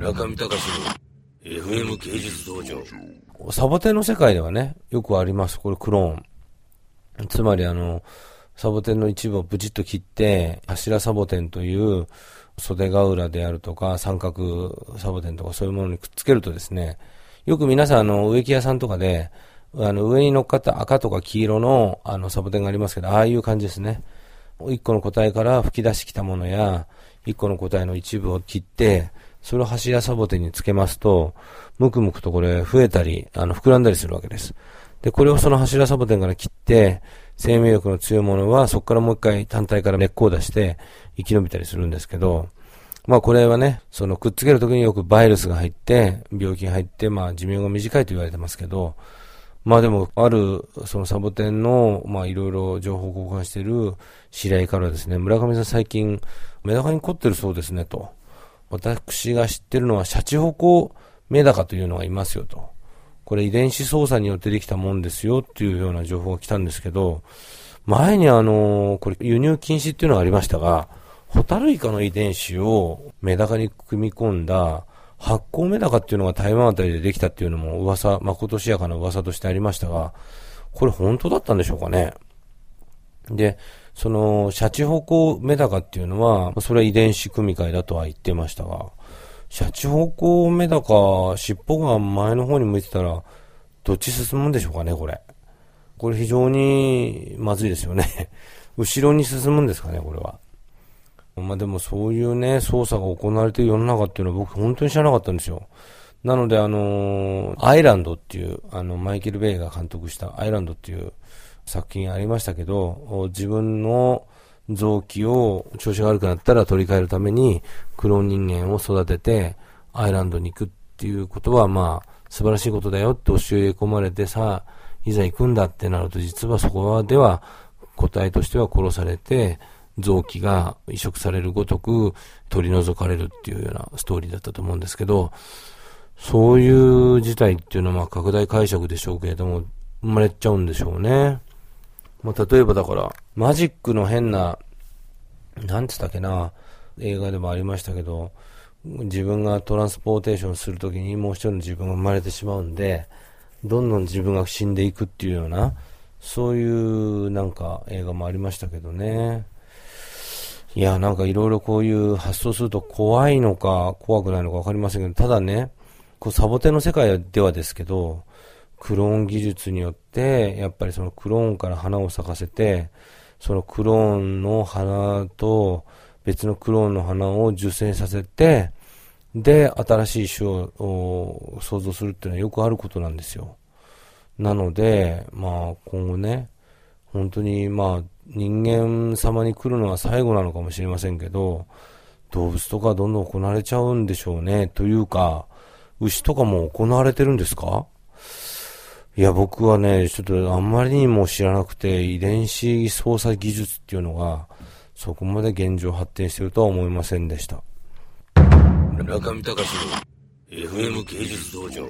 村上隆の FM 芸術道場。サボテンの世界ではね、よくあります。これクローン。つまりあの、サボテンの一部をブチッと切って、柱サボテンという袖ヶ浦であるとか、三角サボテンとかそういうものにくっつけるとですね、よく皆さんあの、植木屋さんとかで、あの、上に乗っかった赤とか黄色のあの、サボテンがありますけど、ああいう感じですね。一個の個体から吹き出してきたものや、一個の個体の一部を切って、それを柱サボテンにつけますと、むくむくとこれ増えたり、あの、膨らんだりするわけです。で、これをその柱サボテンから切って、生命力の強いものはそこからもう一回単体から根っこを出して生き延びたりするんですけど、まあこれはね、そのくっつけるときによくバイルスが入って、病気が入って、まあ寿命が短いと言われてますけど、まあでも、ある、そのサボテンの、まあいろいろ情報交換している知り合いからですね、村上さん最近、メダカに凝ってるそうですね、と。私が知ってるのは、シャチホコメダカというのがいますよ、と。これ遺伝子操作によってできたもんですよ、っていうような情報が来たんですけど、前にあの、これ輸入禁止っていうのがありましたが、ホタルイカの遺伝子をメダカに組み込んだ発酵メダカっていうのが台湾あたりでできたっていうのも噂、まことしやかな噂としてありましたが、これ本当だったんでしょうかね？で、その、シャチホコメダカっていうのは、それは遺伝子組み換えだとは言ってましたが、シャチホコメダカ、尻尾が前の方に向いてたら、どっち進むんでしょうかね、これ。これ非常にまずいですよね。後ろに進むんですかね、これは。まあでもそういうね、操作が行われている世の中っていうのは僕本当に知らなかったんですよ。なのであのー、アイランドっていう、あの、マイケル・ベイが監督したアイランドっていう作品ありましたけど、自分の臓器を調子が悪くなったら取り替えるためにクローン人間を育ててアイランドに行くっていうことはまあ素晴らしいことだよって教え込まれてさ、いざ行くんだってなると実はそこでは個体としては殺されて、臓器が移植されるごとく取り除かれるっていうようなストーリーだったと思うんですけど、そういう事態っていうのはまあ拡大解釈でしょうけれども、生まれちゃうんでしょうね。まあ、例えばだから、マジックの変な、なんつったっけな、映画でもありましたけど、自分がトランスポーテーションするときにもう一人の自分が生まれてしまうんで、どんどん自分が死んでいくっていうような、そういうなんか映画もありましたけどね。いや、なんかいろいろこういう発想すると怖いのか怖くないのかわかりませんけど、ただね、こうサボテンの世界ではですけど、クローン技術によって、やっぱりそのクローンから花を咲かせて、そのクローンの花と別のクローンの花を受精させて、で、新しい種を想像するっていうのはよくあることなんですよ。なので、まあ今後ね、本当にまあ人間様に来るのは最後なのかもしれませんけど、動物とかどんどん行われちゃうんでしょうね。というか、牛とかも行われてるんですか？いや、僕はね、ちょっとあんまりにも知らなくて、遺伝子操作技術っていうのが、そこまで現状発展してるとは思いませんでした。中見隆の FM 芸術道場。